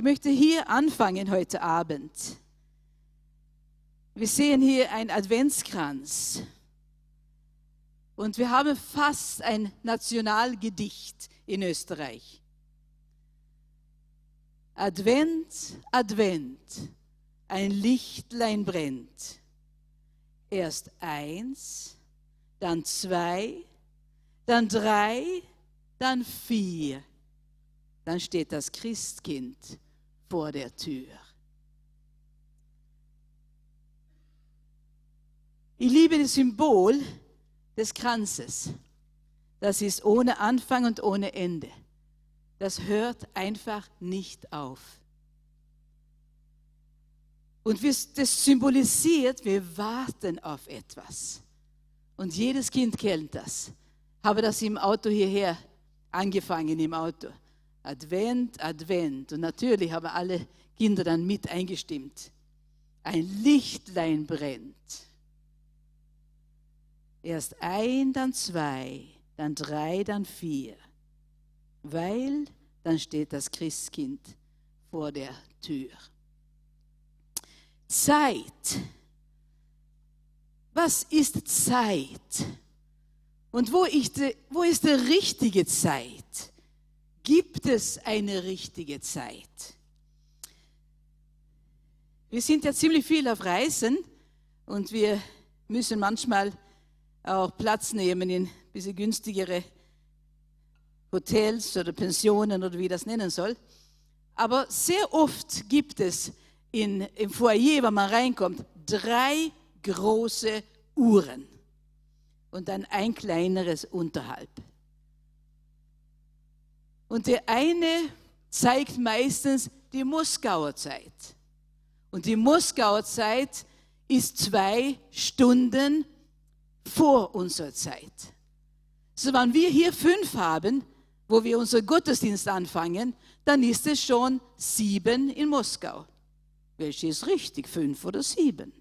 Ich möchte hier anfangen heute Abend. Wir sehen hier einen Adventskranz. Und wir haben fast ein Nationalgedicht in Österreich. Advent, Advent, ein Lichtlein brennt. Erst eins, dann zwei, dann drei, dann vier. Dann steht das Christkind vor der Tür. Ich liebe das Symbol des Kranzes. Das ist ohne Anfang und ohne Ende. Das hört einfach nicht auf. Und das symbolisiert, wir warten auf etwas. Und jedes Kind kennt das. Habe das im Auto hierher angefangen, im Auto. Advent, Advent. Und natürlich haben alle Kinder dann mit eingestimmt. Ein Lichtlein brennt. Erst ein, dann zwei, dann drei, dann vier. Weil dann steht das Christkind vor der Tür. Zeit. Was ist Zeit? Und wo ist, die, wo ist die richtige Zeit? Gibt es eine richtige Zeit? Wir sind ja ziemlich viel auf Reisen und wir müssen manchmal auch Platz nehmen in ein bisschen günstigere Hotels oder Pensionen oder wie das nennen soll. Aber sehr oft gibt es in, im Foyer, wenn man reinkommt, drei große Uhren und dann ein kleineres unterhalb. Und der eine zeigt meistens die Moskauer Zeit. Und die Moskauer Zeit ist zwei Stunden vor unserer Zeit. So, wenn wir hier fünf haben, wo wir unseren Gottesdienst anfangen, dann ist es schon sieben in Moskau. Welche ist richtig, fünf oder sieben?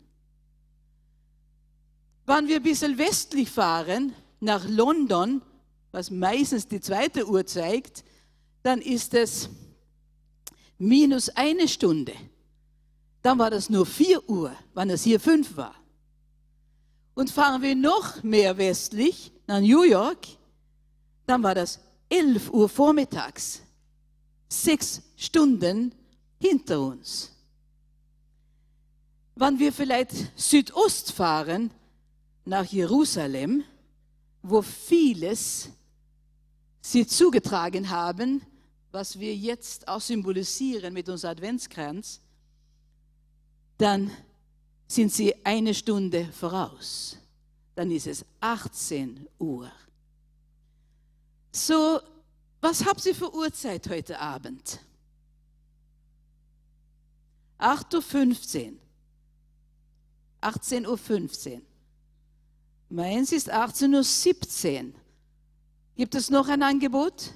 Wenn wir ein bisschen westlich fahren, nach London, was meistens die zweite Uhr zeigt, dann ist es minus eine Stunde. Dann war das nur vier Uhr, wann es hier fünf war. Und fahren wir noch mehr westlich nach New York, dann war das 11 Uhr vormittags. Sechs Stunden hinter uns. Wenn wir vielleicht Südost fahren, nach Jerusalem, wo vieles sie zugetragen haben, was wir jetzt auch symbolisieren mit unserem Adventskranz, dann sind sie eine Stunde voraus. Dann ist es 18 Uhr. So, was habt ihr für Uhrzeit heute Abend? 8.15 Uhr. 18.15 Uhr. Meins ist 18.17 Uhr. Gibt es noch ein Angebot?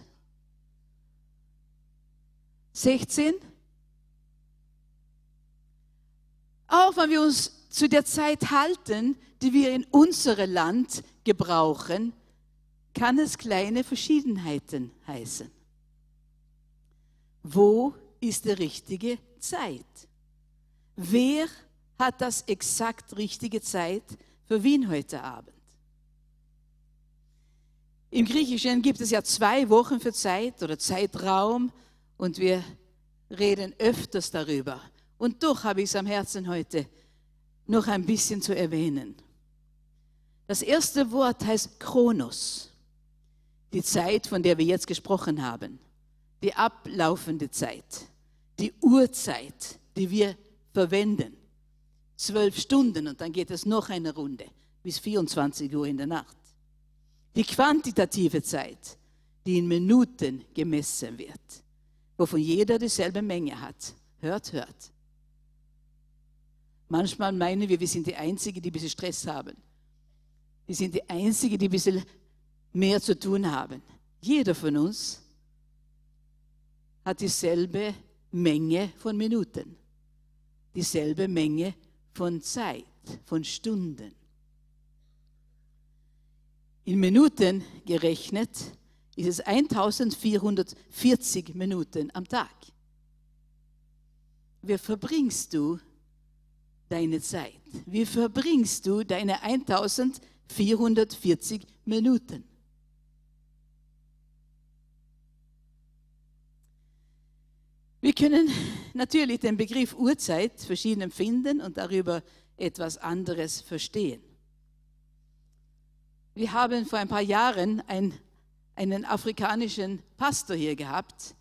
16? Auch wenn wir uns zu der Zeit halten, die wir in unserem Land gebrauchen, kann es kleine Verschiedenheiten heißen. Wo ist die richtige Zeit? Wer hat das exakt richtige Zeit für Wien heute Abend? Im Griechischen gibt es ja zwei Wochen für Zeit oder Zeitraum und wir reden öfters darüber. Und doch habe ich es am Herzen heute noch ein bisschen zu erwähnen. Das erste Wort heißt Kronos, die Zeit, von der wir jetzt gesprochen haben, die ablaufende Zeit, die Uhrzeit, die wir verwenden. Zwölf Stunden und dann geht es noch eine Runde bis 24 Uhr in der Nacht. Die quantitative Zeit, die in Minuten gemessen wird, wovon jeder dieselbe Menge hat. Hört, hört. Manchmal meinen wir, wir sind die Einzigen, die ein bisschen Stress haben. Wir sind die Einzigen, die ein bisschen mehr zu tun haben. Jeder von uns hat dieselbe Menge von Minuten, dieselbe Menge von Zeit, von Stunden. In Minuten gerechnet ist es 1440 Minuten am Tag. wie verbringst du deine Zeit? Wie verbringst du deine 1440 Minuten? Wir können natürlich den Begriff Uhrzeit verschieden empfinden und darüber etwas anderes verstehen. Wir haben vor ein paar Jahren ein, einen afrikanischen Pastor hier gehabt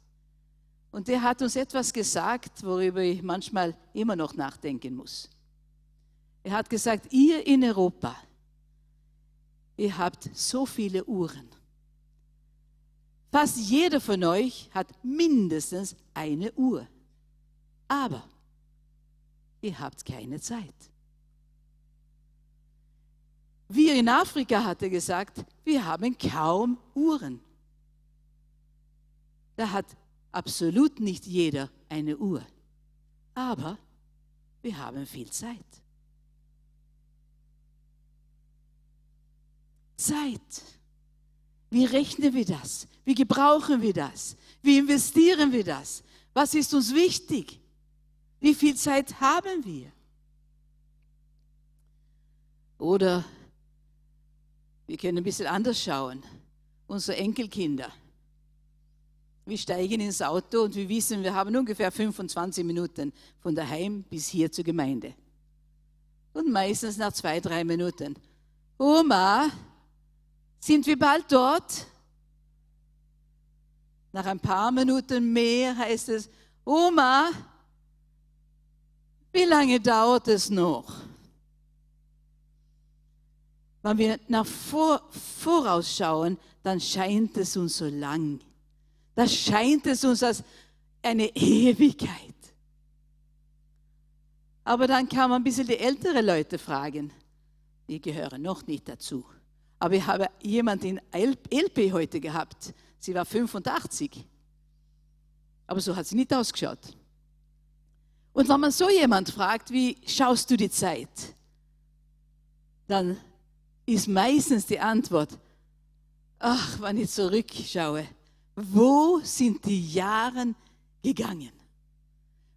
und der hat uns etwas gesagt, worüber ich manchmal immer noch nachdenken muss. Er hat gesagt, ihr in Europa, ihr habt so viele Uhren. Fast jeder von euch hat mindestens eine Uhr. Aber ihr habt keine Zeit. Wir in Afrika, hat er gesagt, wir haben kaum Uhren. Da hat absolut nicht jeder eine Uhr. Aber wir haben viel Zeit. Zeit. Wie rechnen wir das? Wie gebrauchen wir das? Wie investieren wir das? Was ist uns wichtig? Wie viel Zeit haben wir? Oder wir können ein bisschen anders schauen. Unsere Enkelkinder. Wir steigen ins Auto und wir wissen, wir haben ungefähr 25 Minuten von daheim bis hier zur Gemeinde. Und meistens nach zwei, drei Minuten. Oma, sind wir bald dort? Nach ein paar Minuten mehr heißt es, Oma, wie lange dauert es noch? Wenn wir nach vor, vorausschauen, dann scheint es uns so lang. Da scheint es uns als eine Ewigkeit. Aber dann kann man ein bisschen die älteren Leute fragen. Die gehören noch nicht dazu. Aber ich habe jemanden in LP heute gehabt. Sie war 85. Aber so hat sie nicht ausgeschaut. Und wenn man so jemand fragt, wie schaust du die Zeit? Dann ist meistens die Antwort, ach, wenn ich zurückschaue, wo sind die Jahre gegangen?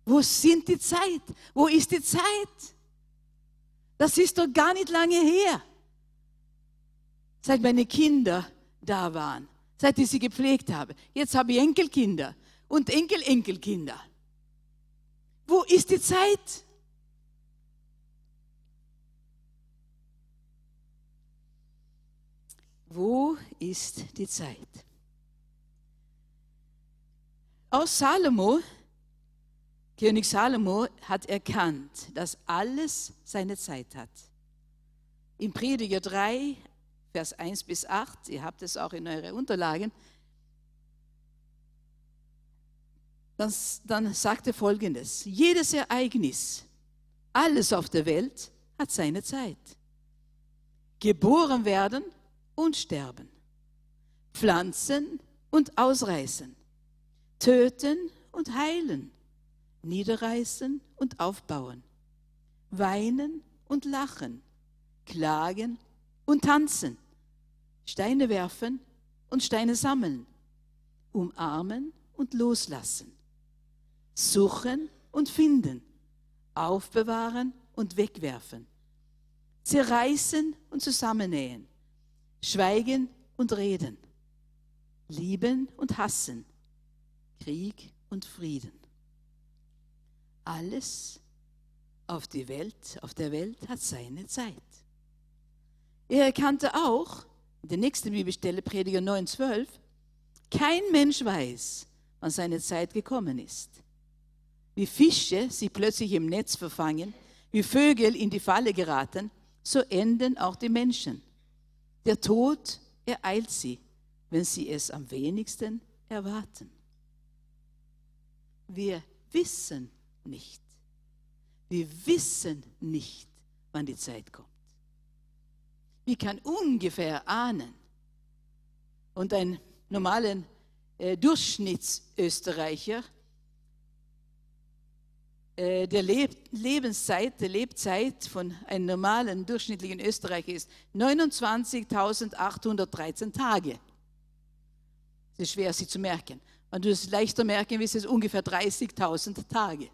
Wo sind die Zeit? Wo ist die Zeit? Das ist doch gar nicht lange her seit meine Kinder da waren, seit ich sie gepflegt habe. Jetzt habe ich Enkelkinder und Enkel-Enkelkinder. Wo ist die Zeit? Wo ist die Zeit? Aus Salomo, König Salomo hat erkannt, dass alles seine Zeit hat. Im Prediger 3, Vers 1 bis 8, ihr habt es auch in euren Unterlagen, dann, dann sagt er folgendes, jedes Ereignis, alles auf der Welt hat seine Zeit. Geboren werden und sterben, pflanzen und ausreißen, töten und heilen, niederreißen und aufbauen, weinen und lachen, klagen und tanzen. Steine werfen und Steine sammeln, umarmen und loslassen, suchen und finden, aufbewahren und wegwerfen, zerreißen und zusammennähen, schweigen und reden, lieben und hassen, Krieg und Frieden. Alles auf, die Welt, auf der Welt hat seine Zeit. Er erkannte auch, die nächste Bibelstelle, Prediger 9,12, kein Mensch weiß, wann seine Zeit gekommen ist. Wie Fische sich plötzlich im Netz verfangen, wie Vögel in die Falle geraten, so enden auch die Menschen. Der Tod ereilt sie, wenn sie es am wenigsten erwarten. Wir wissen nicht. Wir wissen nicht, wann die Zeit kommt. Wir kann ungefähr ahnen. Und ein normalen äh, Durchschnittsösterreicher, äh, der Leb Lebenszeit, der Lebzeit von einem normalen durchschnittlichen Österreicher ist 29.813 Tage. Das ist schwer, sie zu merken. Wenn du es leichter merken willst, ist es ungefähr 30.000 Tage.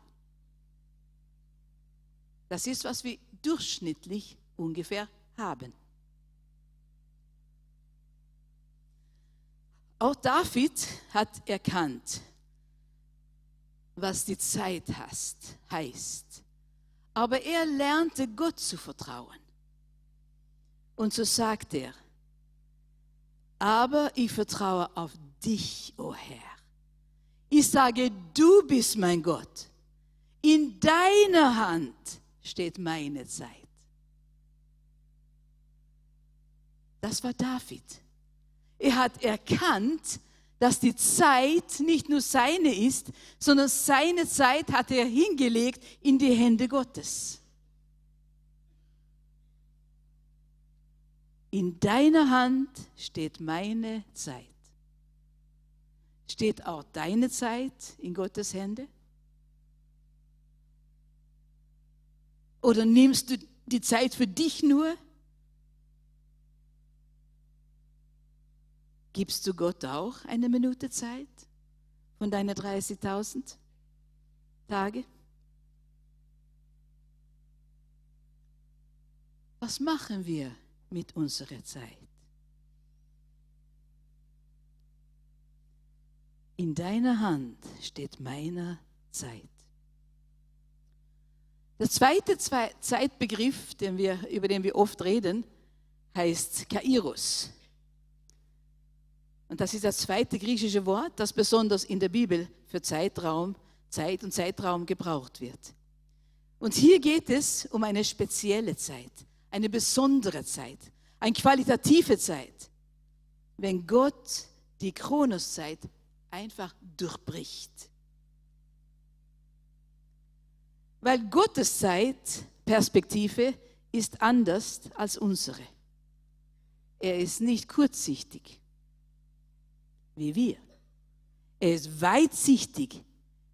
Das ist, was wir durchschnittlich ungefähr haben. Auch David hat erkannt, was die Zeit hast, heißt. Aber er lernte Gott zu vertrauen. Und so sagt er, aber ich vertraue auf dich, o oh Herr. Ich sage, du bist mein Gott. In deiner Hand steht meine Zeit. Das war David. Er hat erkannt, dass die Zeit nicht nur seine ist, sondern seine Zeit hat er hingelegt in die Hände Gottes. In deiner Hand steht meine Zeit. Steht auch deine Zeit in Gottes Hände? Oder nimmst du die Zeit für dich nur? Gibst du Gott auch eine Minute Zeit von deinen 30.000 Tage? Was machen wir mit unserer Zeit? In deiner Hand steht meine Zeit. Der zweite Zeitbegriff, den wir, über den wir oft reden, heißt Kairos. Und das ist das zweite griechische Wort, das besonders in der Bibel für Zeitraum, Zeit und Zeitraum gebraucht wird. Und hier geht es um eine spezielle Zeit, eine besondere Zeit, eine qualitative Zeit, wenn Gott die Kronoszeit einfach durchbricht. Weil Gottes Zeitperspektive ist anders als unsere. Er ist nicht kurzsichtig wie wir. Er ist weitsichtig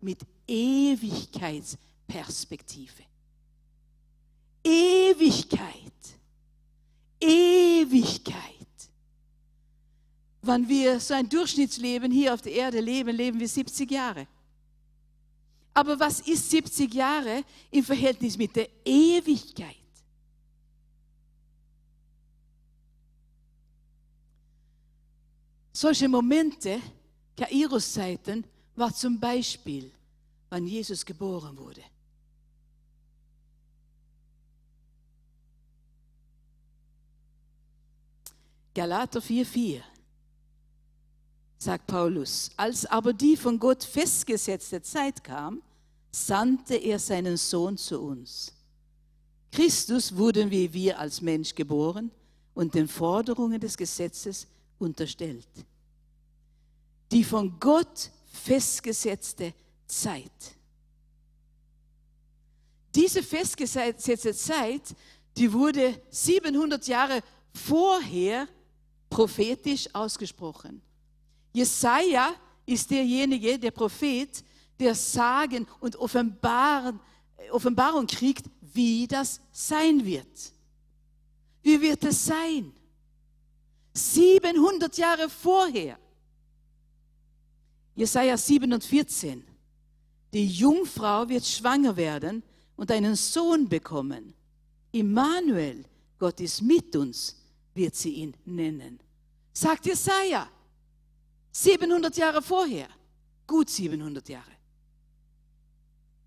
mit Ewigkeitsperspektive. Ewigkeit. Ewigkeit. Wenn wir so ein Durchschnittsleben hier auf der Erde leben, leben wir 70 Jahre. Aber was ist 70 Jahre im Verhältnis mit der Ewigkeit? Solche Momente, Kairos-Zeiten, war zum Beispiel, wann Jesus geboren wurde. Galater 4,4 sagt Paulus, als aber die von Gott festgesetzte Zeit kam, sandte er seinen Sohn zu uns. Christus wurde wie wir als Mensch geboren und den Forderungen des Gesetzes unterstellt. Die von Gott festgesetzte Zeit. Diese festgesetzte Zeit, die wurde 700 Jahre vorher prophetisch ausgesprochen. Jesaja ist derjenige, der Prophet, der Sagen und Offenbaren, Offenbarung kriegt, wie das sein wird. Wie wird es sein? 700 Jahre vorher. Jesaja 7 und 14. Die Jungfrau wird schwanger werden und einen Sohn bekommen. Immanuel, Gott ist mit uns, wird sie ihn nennen. Sagt Jesaja. 700 Jahre vorher. Gut 700 Jahre.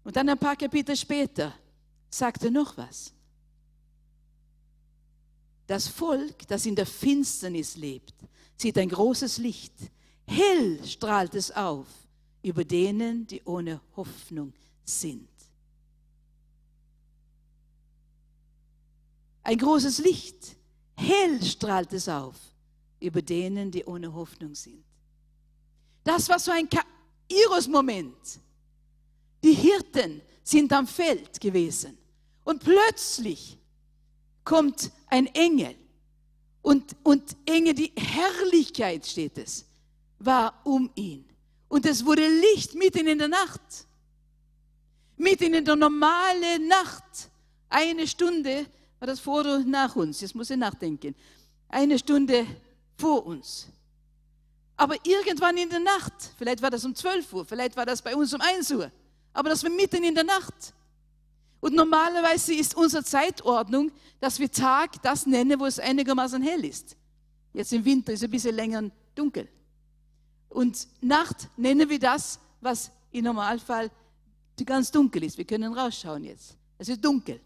Und dann ein paar Kapitel später sagt er noch was. Das Volk, das in der Finsternis lebt, sieht ein großes Licht. Hell strahlt es auf über denen, die ohne Hoffnung sind. Ein großes Licht. Hell strahlt es auf über denen, die ohne Hoffnung sind. Das war so ein Kairos-Moment. Die Hirten sind am Feld gewesen und plötzlich kommt ein Engel. Und, und Engel, die Herrlichkeit steht es, war um ihn. Und es wurde Licht mitten in der Nacht. Mitten in der normalen Nacht. Eine Stunde war das vor oder nach uns. Jetzt muss ich nachdenken. Eine Stunde vor uns. Aber irgendwann in der Nacht, vielleicht war das um 12 Uhr, vielleicht war das bei uns um 1 Uhr, aber das war mitten in der Nacht. Und normalerweise ist unsere Zeitordnung, dass wir Tag das nennen, wo es einigermaßen hell ist. Jetzt im Winter ist es ein bisschen länger dunkel. Und Nacht nennen wir das, was im Normalfall ganz dunkel ist. Wir können rausschauen jetzt. Es ist dunkel.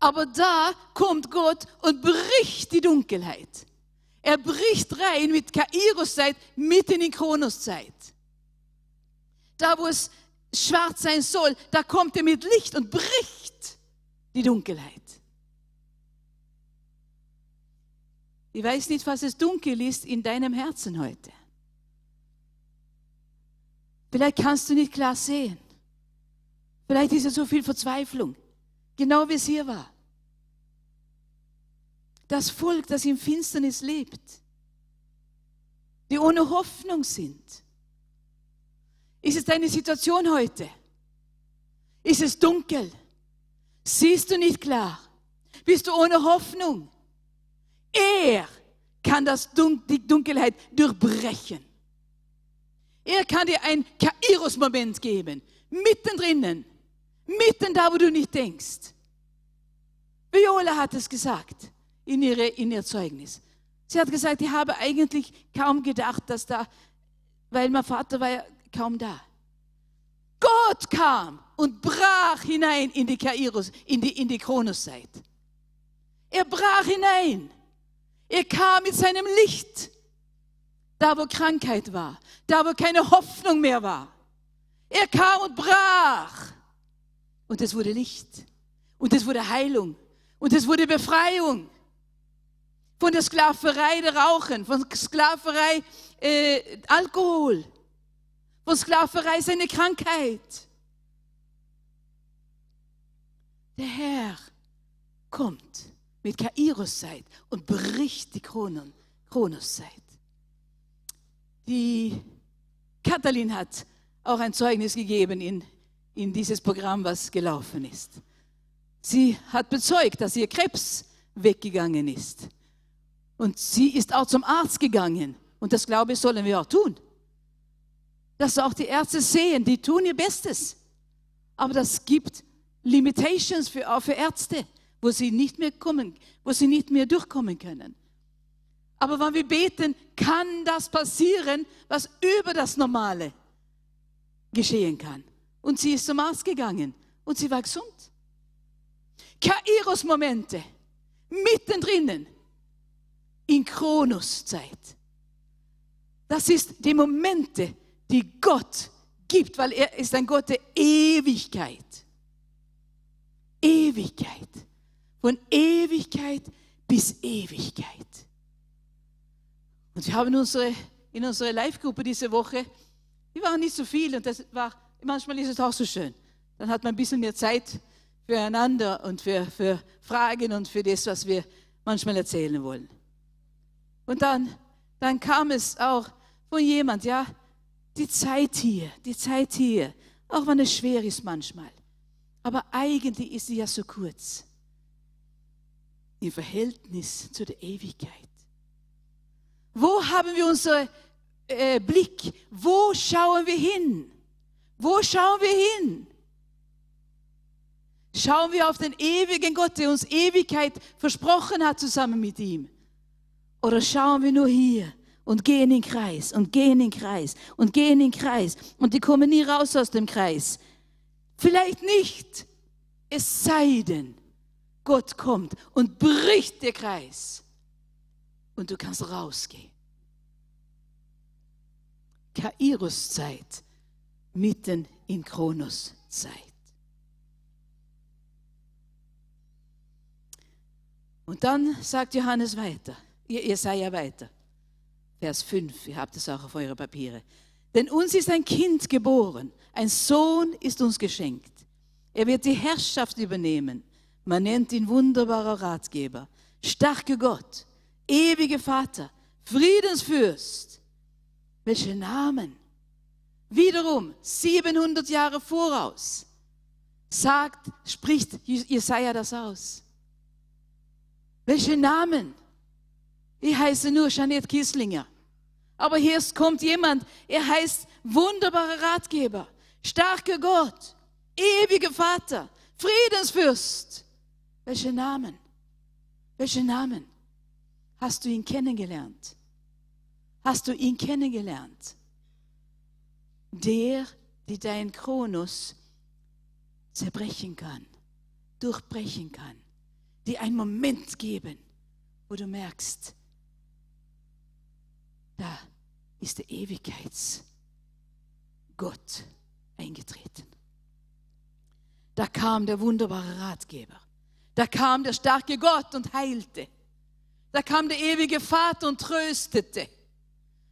Aber da kommt Gott und bricht die Dunkelheit. Er bricht rein mit Kairos-Zeit mitten in Kronos-Zeit. Da, wo es schwarz sein soll, da kommt er mit Licht und bricht die Dunkelheit. Ich weiß nicht, was es dunkel ist in deinem Herzen heute. Vielleicht kannst du nicht klar sehen. Vielleicht ist es so viel Verzweiflung, genau wie es hier war. Das Volk, das in Finsternis lebt, die ohne Hoffnung sind. Ist es deine Situation heute? Ist es dunkel? Siehst du nicht klar? Bist du ohne Hoffnung? Er kann das Dun die Dunkelheit durchbrechen. Er kann dir ein Kairos-Moment geben, mittendrin, mitten da, wo du nicht denkst. Viola hat es gesagt in, ihre, in ihr Zeugnis. Sie hat gesagt, ich habe eigentlich kaum gedacht, dass da, weil mein Vater war ja kaum da. Gott kam und brach hinein in die Kairos, in die, in die Kronoszeit. Er brach hinein. Er kam mit seinem Licht, da wo Krankheit war, da wo keine Hoffnung mehr war. Er kam und brach. Und es wurde Licht. Und es wurde Heilung. Und es wurde Befreiung. Von der Sklaverei der Rauchen, von Sklaverei äh, Alkohol, von Sklaverei seine Krankheit. Der Herr kommt mit Kairos-Zeit und bricht die Kronen, Kronos-Zeit. Die Katalin hat auch ein Zeugnis gegeben in, in dieses Programm, was gelaufen ist. Sie hat bezeugt, dass ihr Krebs weggegangen ist. Und sie ist auch zum Arzt gegangen. Und das, glaube ich, sollen wir auch tun. Dass auch die Ärzte sehen, die tun ihr Bestes. Aber das gibt Limitations für, auch für Ärzte wo sie nicht mehr kommen, wo sie nicht mehr durchkommen können. Aber wenn wir beten, kann das passieren, was über das Normale geschehen kann. Und sie ist zum Arzt gegangen und sie war gesund. Kairos-Momente, mittendrin in Kronos-Zeit. Das ist die Momente, die Gott gibt, weil er ist ein Gott der Ewigkeit. Ewigkeit. Von Ewigkeit bis Ewigkeit. Und wir haben unsere, in unserer Live-Gruppe diese Woche, die waren nicht so viel und das war, manchmal ist es auch so schön. Dann hat man ein bisschen mehr Zeit füreinander und für, für Fragen und für das, was wir manchmal erzählen wollen. Und dann, dann kam es auch von jemand, ja, die Zeit hier, die Zeit hier, auch wenn es schwer ist manchmal. Aber eigentlich ist sie ja so kurz im Verhältnis zu der Ewigkeit. Wo haben wir unseren äh, Blick? Wo schauen wir hin? Wo schauen wir hin? Schauen wir auf den ewigen Gott, der uns Ewigkeit versprochen hat zusammen mit ihm? Oder schauen wir nur hier und gehen in den Kreis und gehen in den Kreis und gehen in den Kreis und die kommen nie raus aus dem Kreis? Vielleicht nicht, es sei denn, Gott kommt und bricht der Kreis und du kannst rausgehen. Kairos-Zeit mitten in Kronos-Zeit. Und dann sagt Johannes weiter, ihr, ihr sei ja weiter. Vers 5, ihr habt es auch auf eure Papiere. Denn uns ist ein Kind geboren, ein Sohn ist uns geschenkt. Er wird die Herrschaft übernehmen man nennt ihn wunderbarer Ratgeber, starker Gott, ewiger Vater, Friedensfürst. Welche Namen? Wiederum 700 Jahre voraus sagt, spricht Jesaja das aus. Welche Namen? Ich heiße nur Jeanette Kieslinger. Aber hier kommt jemand, er heißt wunderbarer Ratgeber, starker Gott, ewiger Vater, Friedensfürst. Welche Namen? Welche Namen? Hast du ihn kennengelernt? Hast du ihn kennengelernt? Der, der dein Kronos zerbrechen kann, durchbrechen kann, die einen Moment geben, wo du merkst, da ist der Ewigkeitsgott eingetreten. Da kam der wunderbare Ratgeber. Da kam der starke Gott und heilte. Da kam der ewige Vater und tröstete.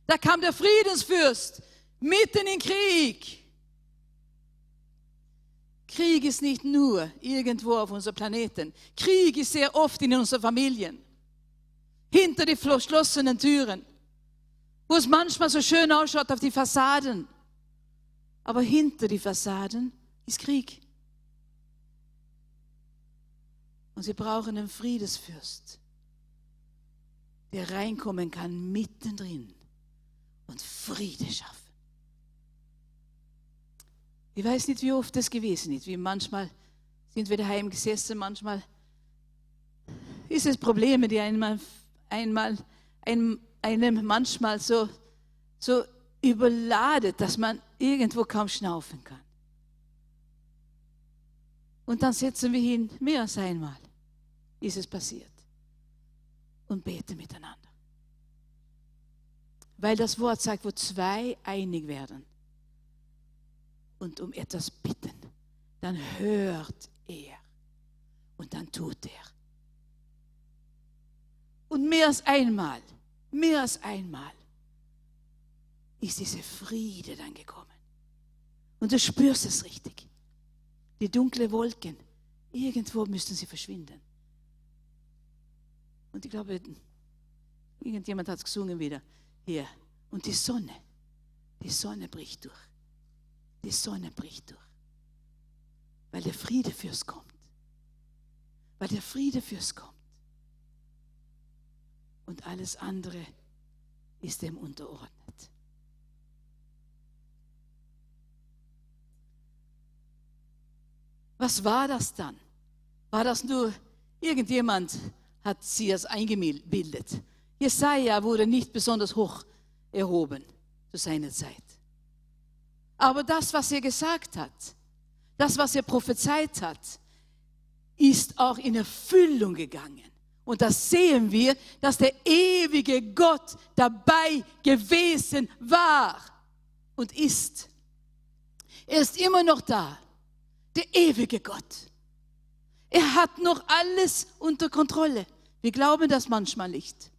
Da kam der Friedensfürst mitten in Krieg. Krieg ist nicht nur irgendwo auf unserem Planeten. Krieg ist sehr oft in unseren Familien. Hinter die verschlossenen Türen. Wo es manchmal so schön ausschaut auf die Fassaden. Aber hinter die Fassaden ist Krieg. Und sie brauchen einen Friedesfürst, der reinkommen kann mittendrin und Friede schaffen. Ich weiß nicht, wie oft das gewesen ist, wie manchmal sind wir daheim gesessen, manchmal ist es Probleme, die einmal, einmal einem, einem manchmal so, so überladet, dass man irgendwo kaum schnaufen kann. Und dann setzen wir hin, mehr als einmal ist es passiert. Und beten miteinander. Weil das Wort sagt, wo zwei einig werden und um etwas bitten, dann hört er und dann tut er. Und mehr als einmal, mehr als einmal ist diese Friede dann gekommen. Und du spürst es richtig. Die dunklen Wolken, irgendwo müssten sie verschwinden. Und ich glaube, irgendjemand hat es gesungen wieder hier. Und die Sonne, die Sonne bricht durch. Die Sonne bricht durch. Weil der Friede fürs kommt. Weil der Friede fürs kommt. Und alles andere ist dem unterordnet. Was war das dann? War das nur irgendjemand hat sie es eingebildet? Jesaja wurde nicht besonders hoch erhoben zu seiner Zeit. Aber das, was er gesagt hat, das, was er prophezeit hat, ist auch in Erfüllung gegangen. Und das sehen wir, dass der ewige Gott dabei gewesen war und ist. Er ist immer noch da, der ewige Gott. Er hat noch alles unter Kontrolle. Wir glauben das manchmal nicht.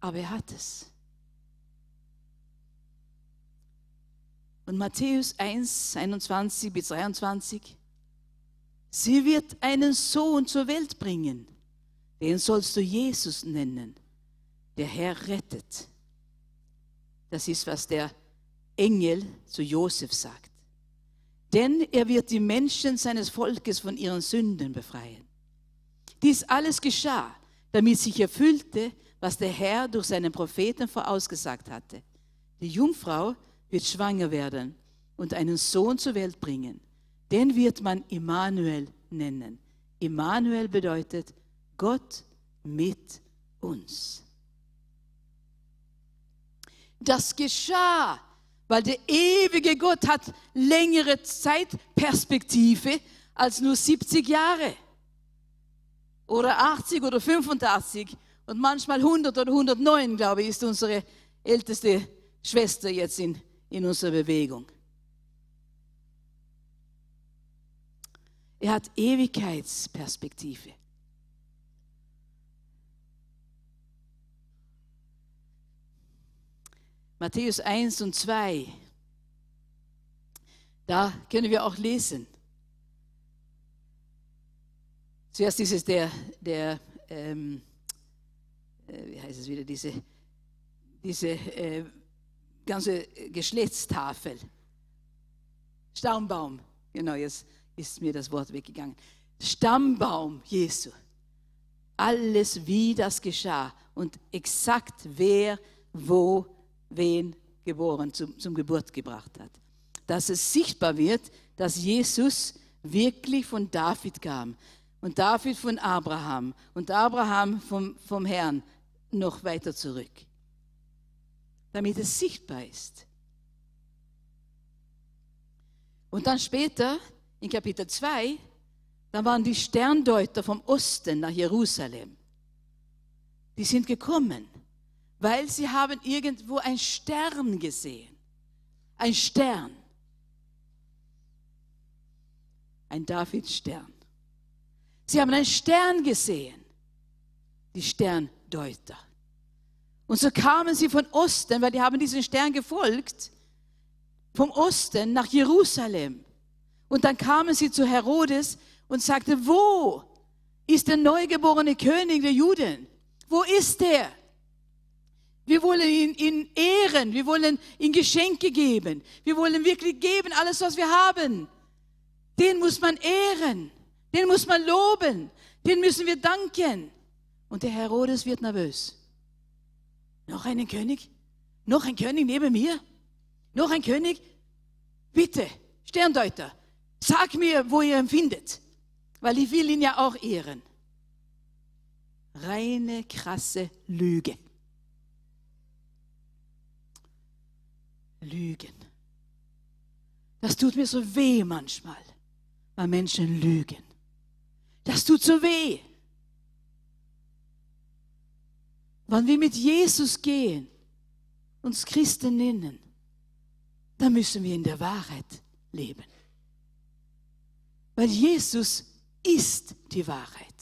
Aber er hat es. Und Matthäus 1, 21 bis 23. Sie wird einen Sohn zur Welt bringen. Den sollst du Jesus nennen. Der Herr rettet. Das ist, was der Engel zu Josef sagt denn er wird die Menschen seines Volkes von ihren Sünden befreien. Dies alles geschah, damit sich erfüllte, was der Herr durch seinen Propheten vorausgesagt hatte. Die Jungfrau wird schwanger werden und einen Sohn zur Welt bringen. Den wird man Immanuel nennen. Immanuel bedeutet Gott mit uns. Das geschah weil der ewige Gott hat längere Zeitperspektive als nur 70 Jahre. Oder 80 oder 85 und manchmal 100 oder 109, glaube ich, ist unsere älteste Schwester jetzt in, in unserer Bewegung. Er hat Ewigkeitsperspektive. Matthäus 1 und 2. Da können wir auch lesen. Zuerst ist es der, der ähm, äh, wie heißt es wieder, diese, diese äh, ganze Geschlechtstafel. Stammbaum, genau, jetzt ist mir das Wort weggegangen. Stammbaum Jesu. Alles, wie das geschah und exakt wer wo wen geboren, zum, zum Geburt gebracht hat. Dass es sichtbar wird, dass Jesus wirklich von David kam und David von Abraham und Abraham vom, vom Herrn noch weiter zurück, damit es sichtbar ist. Und dann später, in Kapitel 2, da waren die Sterndeuter vom Osten nach Jerusalem. Die sind gekommen, weil sie haben irgendwo einen Stern gesehen. Ein Stern. Ein Davidstern. Sie haben einen Stern gesehen. Die Sterndeuter. Und so kamen sie von Osten, weil die haben diesen Stern gefolgt, vom Osten nach Jerusalem. Und dann kamen sie zu Herodes und sagte, wo ist der neugeborene König der Juden? Wo ist er? Wir wollen ihn, ihn ehren, wir wollen ihm Geschenke geben, wir wollen wirklich geben, alles, was wir haben. Den muss man ehren, den muss man loben, den müssen wir danken. Und der Herodes wird nervös. Noch einen König? Noch ein König neben mir? Noch ein König? Bitte, Sterndeuter, sag mir, wo ihr ihn findet weil ich will ihn ja auch ehren. Reine, krasse Lüge. Lügen. Das tut mir so weh manchmal, weil Menschen lügen. Das tut so weh. Wenn wir mit Jesus gehen, uns Christen nennen, dann müssen wir in der Wahrheit leben. Weil Jesus ist die Wahrheit.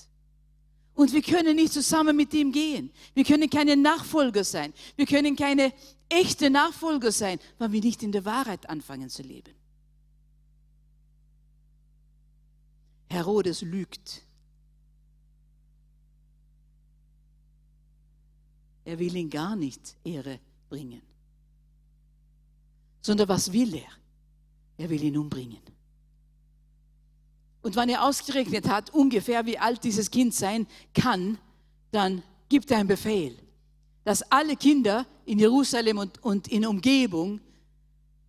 Und wir können nicht zusammen mit ihm gehen. Wir können keine Nachfolger sein. Wir können keine echte Nachfolger sein, weil wir nicht in der Wahrheit anfangen zu leben. Herodes lügt. Er will ihn gar nicht Ehre bringen. Sondern was will er? Er will ihn umbringen. Und wenn er ausgerechnet hat, ungefähr wie alt dieses Kind sein kann, dann gibt er einen Befehl, dass alle Kinder in Jerusalem und, und in Umgebung,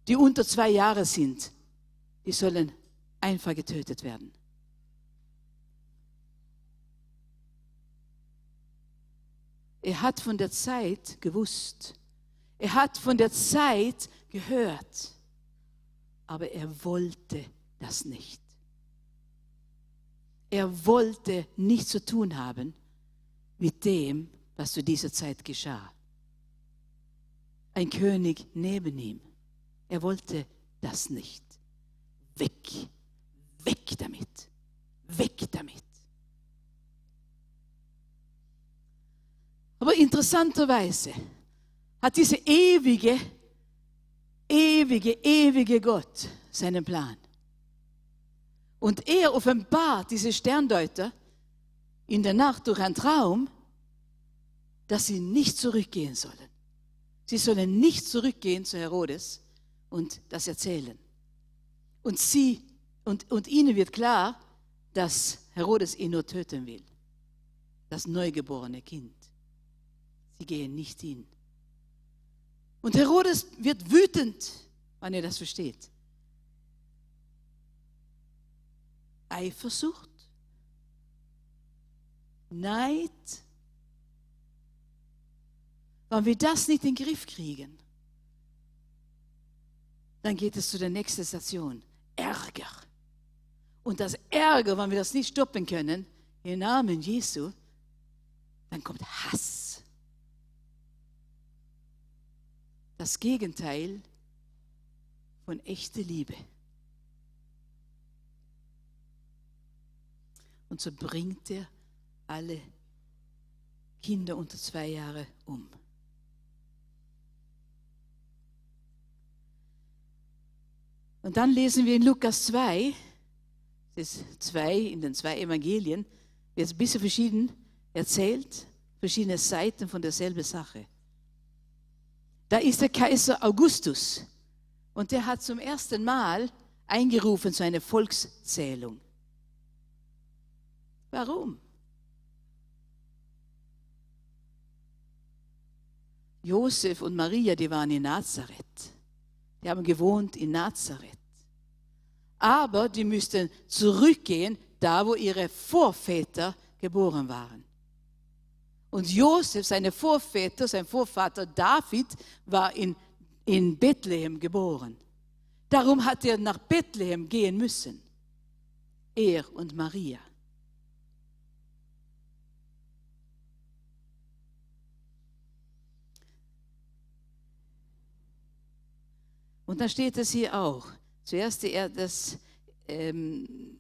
die unter zwei Jahre sind, die sollen einfach getötet werden. Er hat von der Zeit gewusst. Er hat von der Zeit gehört. Aber er wollte das nicht. Er wollte nichts zu tun haben mit dem, was zu dieser Zeit geschah. Ein König neben ihm. Er wollte das nicht. Weg, weg damit, weg damit. Aber interessanterweise hat dieser ewige, ewige, ewige Gott seinen Plan. Und er offenbart diese Sterndeuter in der Nacht durch einen Traum, dass sie nicht zurückgehen sollen. Sie sollen nicht zurückgehen zu Herodes und das erzählen. Und sie und, und ihnen wird klar, dass Herodes ihn nur töten will. Das neugeborene Kind. Sie gehen nicht hin. Und Herodes wird wütend, wenn er das versteht. Eifersucht, Neid. Wenn wir das nicht in den Griff kriegen, dann geht es zu der nächsten Station. Ärger. Und das Ärger, wenn wir das nicht stoppen können, im Namen Jesu, dann kommt Hass. Das Gegenteil von echter Liebe. Und so bringt er alle Kinder unter zwei Jahre um. Und dann lesen wir in Lukas 2, das ist zwei, in den zwei Evangelien, wird ein bisschen verschieden erzählt, verschiedene Seiten von derselben Sache. Da ist der Kaiser Augustus und der hat zum ersten Mal eingerufen zu einer Volkszählung. Warum? Josef und Maria, die waren in Nazareth. Die haben gewohnt in Nazareth. Aber die müssten zurückgehen, da wo ihre Vorväter geboren waren. Und Josef, seine Vorväter, sein Vorvater David, war in, in Bethlehem geboren. Darum hat er nach Bethlehem gehen müssen. Er und Maria. Und dann steht es hier auch. Zuerst die, das, ähm,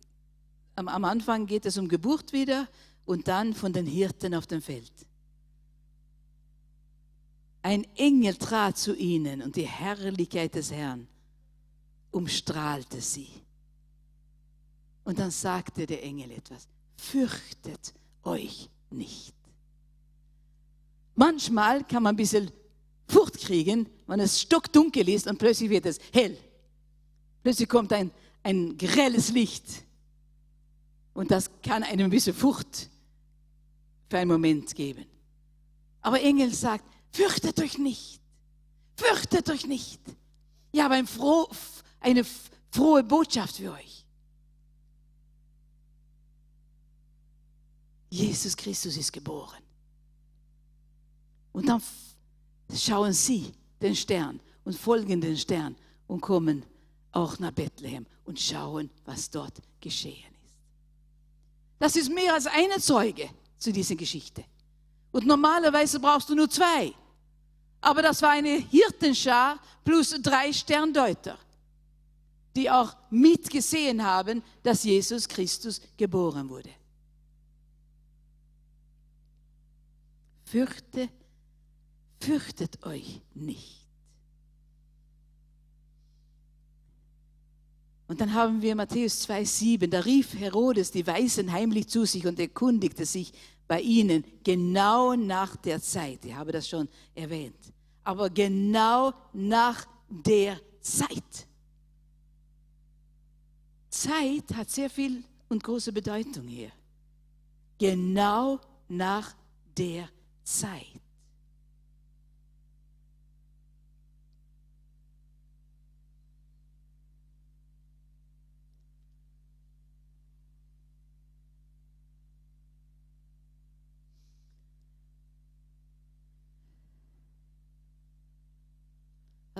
am, am Anfang geht es um Geburt wieder und dann von den Hirten auf dem Feld. Ein Engel trat zu ihnen und die Herrlichkeit des Herrn umstrahlte sie. Und dann sagte der Engel etwas, fürchtet euch nicht. Manchmal kann man ein bisschen Furcht kriegen, wenn es stockdunkel ist und plötzlich wird es hell. Plötzlich kommt ein, ein grelles Licht. Und das kann einem ein bisschen Furcht für einen Moment geben. Aber Engel sagt, fürchtet euch nicht. Fürchtet euch nicht. Ich habe ein froh, eine frohe Botschaft für euch. Jesus Christus ist geboren. Und dann schauen sie den Stern und folgen den Stern und kommen auch nach Bethlehem und schauen, was dort geschehen ist. Das ist mehr als eine Zeuge zu dieser Geschichte. Und normalerweise brauchst du nur zwei. Aber das war eine Hirtenschar plus drei Sterndeuter, die auch mitgesehen haben, dass Jesus Christus geboren wurde. Fürchte fürchtet euch nicht. Und dann haben wir Matthäus 2,7, da rief Herodes die Weisen heimlich zu sich und erkundigte sich bei ihnen genau nach der Zeit. Ich habe das schon erwähnt. Aber genau nach der Zeit. Zeit hat sehr viel und große Bedeutung hier. Genau nach der Zeit.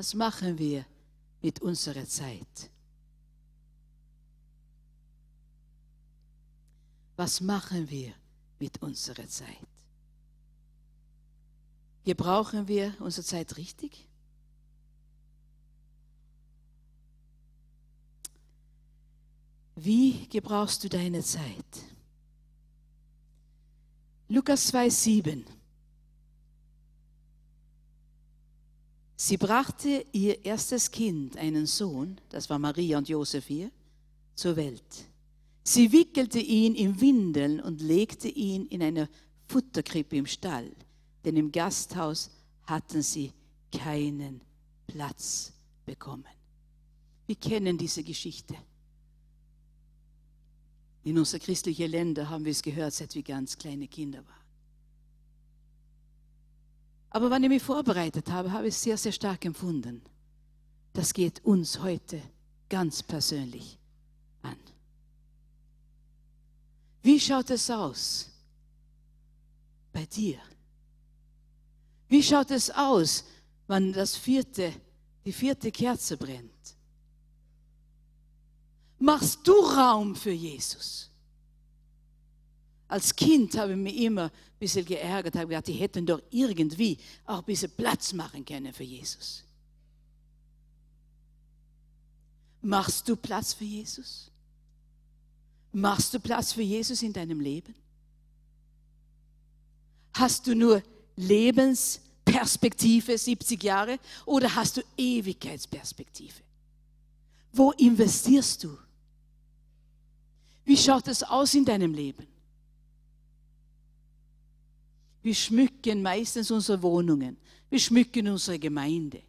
Was machen wir mit unserer Zeit? Was machen wir mit unserer Zeit? Gebrauchen wir unsere Zeit richtig? Wie gebrauchst du deine Zeit? Lukas 2,7 Sie brachte ihr erstes Kind, einen Sohn, das war Maria und Josef hier, zur Welt. Sie wickelte ihn in Windeln und legte ihn in eine Futterkrippe im Stall, denn im Gasthaus hatten sie keinen Platz bekommen. Wir kennen diese Geschichte. In unseren christlichen Ländern haben wir es gehört, seit wir ganz kleine Kinder waren. Aber wenn ich mich vorbereitet habe, habe ich es sehr, sehr stark empfunden. Das geht uns heute ganz persönlich an. Wie schaut es aus bei dir? Wie schaut es aus, wenn das vierte, die vierte Kerze brennt? Machst du Raum für Jesus? Als Kind habe ich mich immer ein bisschen geärgert, habe gedacht, die hätten doch irgendwie auch ein bisschen Platz machen können für Jesus. Machst du Platz für Jesus? Machst du Platz für Jesus in deinem Leben? Hast du nur Lebensperspektive, 70 Jahre, oder hast du Ewigkeitsperspektive? Wo investierst du? Wie schaut es aus in deinem Leben? Wir schmücken meistens unsere Wohnungen. Wir schmücken unsere Gemeinde.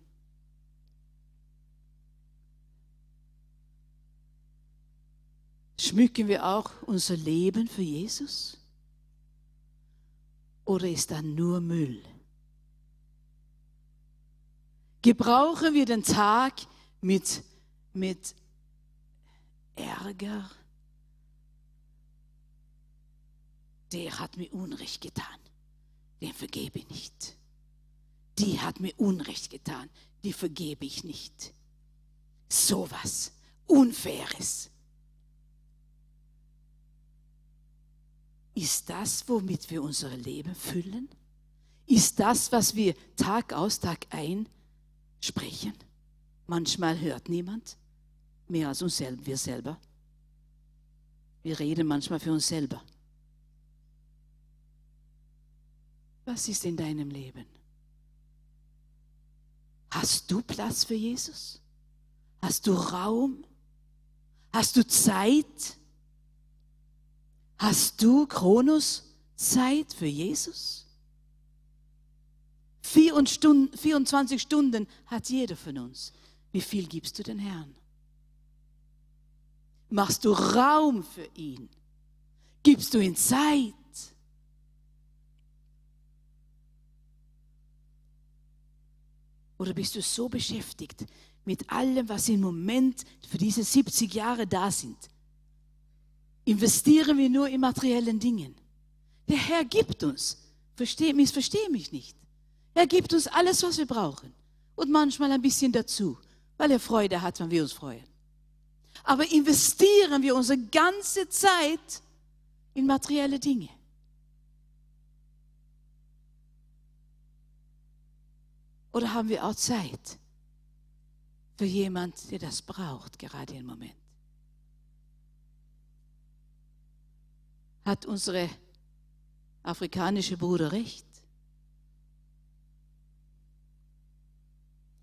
Schmücken wir auch unser Leben für Jesus? Oder ist da nur Müll? Gebrauchen wir den Tag mit, mit Ärger, der hat mir Unrecht getan, den vergebe ich nicht. Die hat mir Unrecht getan, die vergebe ich nicht. Sowas Unfaires. Ist das, womit wir unser Leben füllen? Ist das, was wir Tag aus, Tag ein sprechen? Manchmal hört niemand mehr als uns selber, wir selber. Wir reden manchmal für uns selber. Was ist in deinem Leben? Hast du Platz für Jesus? Hast du Raum? Hast du Zeit? Hast du Kronos Zeit für Jesus? 24 Stunden hat jeder von uns. Wie viel gibst du den Herrn? Machst du Raum für ihn? Gibst du ihm Zeit? Oder bist du so beschäftigt mit allem, was im Moment für diese 70 Jahre da sind? Investieren wir nur in materiellen Dingen. Der Herr gibt uns, versteh, missverstehe mich nicht. Er gibt uns alles, was wir brauchen. Und manchmal ein bisschen dazu, weil er Freude hat, wenn wir uns freuen. Aber investieren wir unsere ganze Zeit in materielle Dinge. Oder haben wir auch Zeit für jemand, der das braucht, gerade im Moment? Hat unsere afrikanische Bruder recht?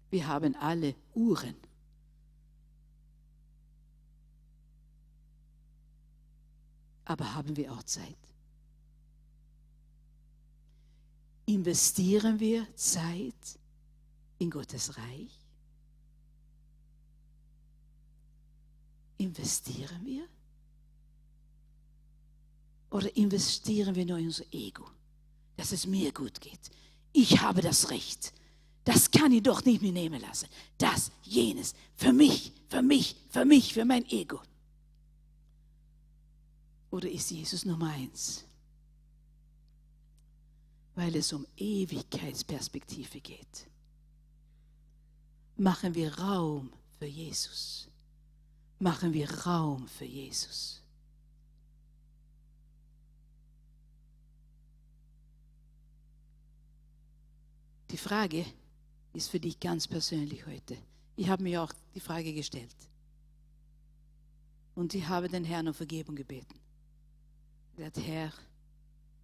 Wir haben alle Uhren. Aber haben wir auch Zeit? Investieren wir Zeit in Gottes Reich? Investieren wir? Oder investieren wir nur in unser Ego, dass es mir gut geht? Ich habe das Recht. Das kann ich doch nicht mehr nehmen lassen. Das, jenes, für mich, für mich, für mich, für mein Ego. Oder ist Jesus Nummer eins? Weil es um Ewigkeitsperspektive geht machen wir Raum für Jesus. Machen wir Raum für Jesus. Die Frage ist für dich ganz persönlich heute. Ich habe mir auch die Frage gestellt. Und ich habe den Herrn um Vergebung gebeten. Er gesagt, Herr,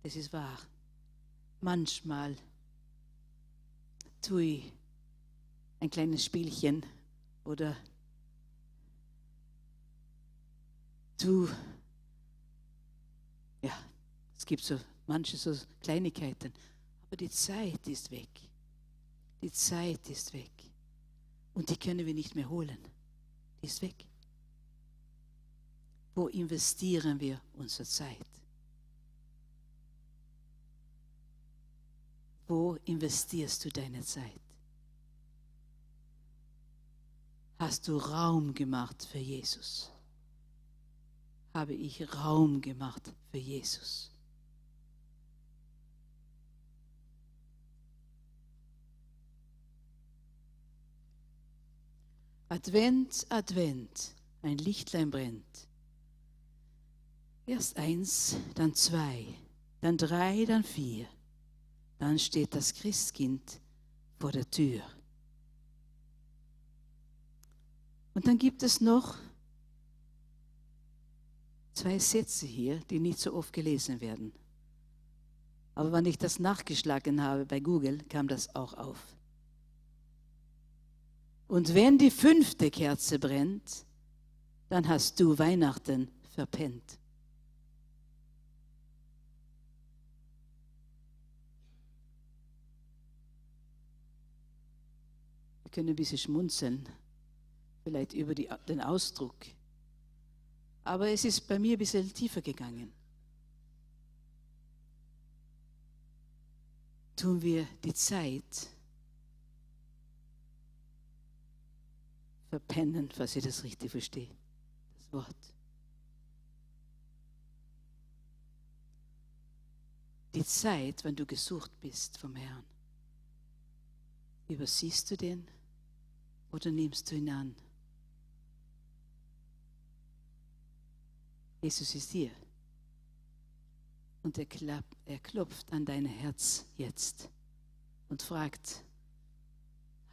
das ist wahr. Manchmal tue ich ein kleines Spielchen oder du, ja, es gibt so manche so Kleinigkeiten, aber die Zeit ist weg. Die Zeit ist weg. Und die können wir nicht mehr holen. Die ist weg. Wo investieren wir unsere Zeit? Wo investierst du deine Zeit? Hast du Raum gemacht für Jesus. Habe ich Raum gemacht für Jesus. Advent, Advent, ein Lichtlein brennt. Erst eins, dann zwei, dann drei, dann vier. Dann steht das Christkind vor der Tür. Und dann gibt es noch zwei Sätze hier, die nicht so oft gelesen werden. Aber wenn ich das nachgeschlagen habe bei Google, kam das auch auf. Und wenn die fünfte Kerze brennt, dann hast du Weihnachten verpennt. Wir können ein bisschen schmunzeln vielleicht über die, den Ausdruck. Aber es ist bei mir ein bisschen tiefer gegangen. Tun wir die Zeit verpennen, was ich das richtig verstehe. das Wort. Die Zeit, wenn du gesucht bist vom Herrn, übersiehst du den oder nimmst du ihn an? Jesus ist hier. Und er, klappt, er klopft an dein Herz jetzt und fragt,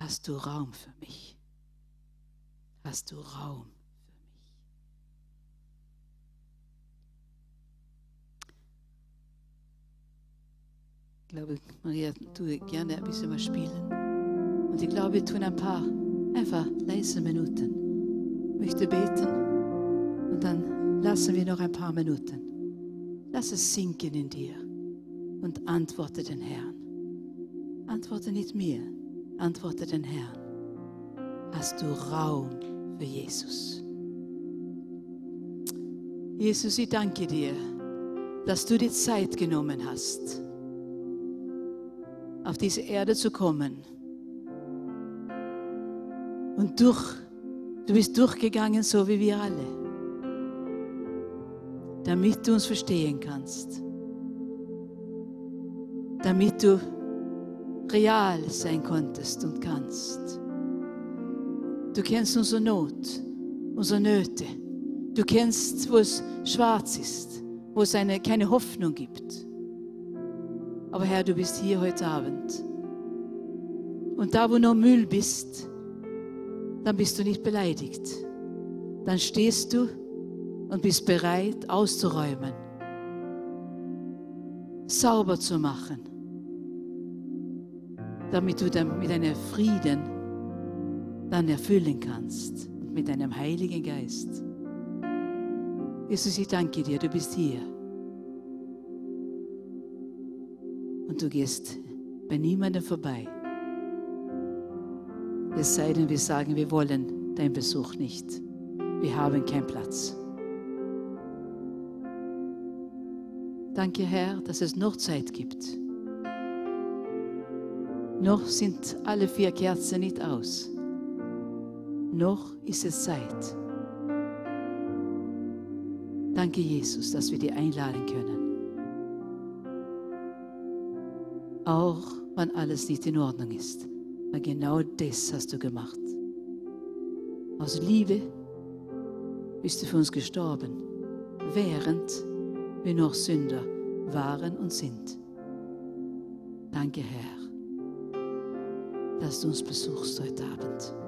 hast du Raum für mich? Hast du Raum für mich? Ich glaube, Maria, du gerne ein bisschen was spielen. Und ich glaube, wir tun ein paar einfach leise Minuten. Ich möchte beten und dann lassen wir noch ein paar Minuten. Lass es sinken in dir und antworte den Herrn. Antworte nicht mir, antworte den Herrn. Hast du Raum für Jesus? Jesus, ich danke dir, dass du die Zeit genommen hast, auf diese Erde zu kommen. Und durch, du bist durchgegangen, so wie wir alle, damit du uns verstehen kannst, damit du real sein konntest und kannst. Du kennst unsere Not, unsere Nöte. Du kennst, wo es schwarz ist, wo es eine, keine Hoffnung gibt. Aber Herr, du bist hier heute Abend. Und da, wo noch Müll bist, dann bist du nicht beleidigt. Dann stehst du und bist bereit auszuräumen, sauber zu machen damit du dann mit deinem Frieden dann erfüllen kannst mit deinem Heiligen Geist. Jesus, ich danke dir, du bist hier. Und du gehst bei niemandem vorbei. Es sei denn, wir sagen, wir wollen deinen Besuch nicht. Wir haben keinen Platz. Danke, Herr, dass es noch Zeit gibt noch sind alle vier Kerzen nicht aus. Noch ist es Zeit. Danke, Jesus, dass wir dir einladen können. Auch wenn alles nicht in Ordnung ist. Weil genau das hast du gemacht. Aus Liebe bist du für uns gestorben, während wir noch Sünder waren und sind. Danke, Herr dass du uns besuchst heute Abend.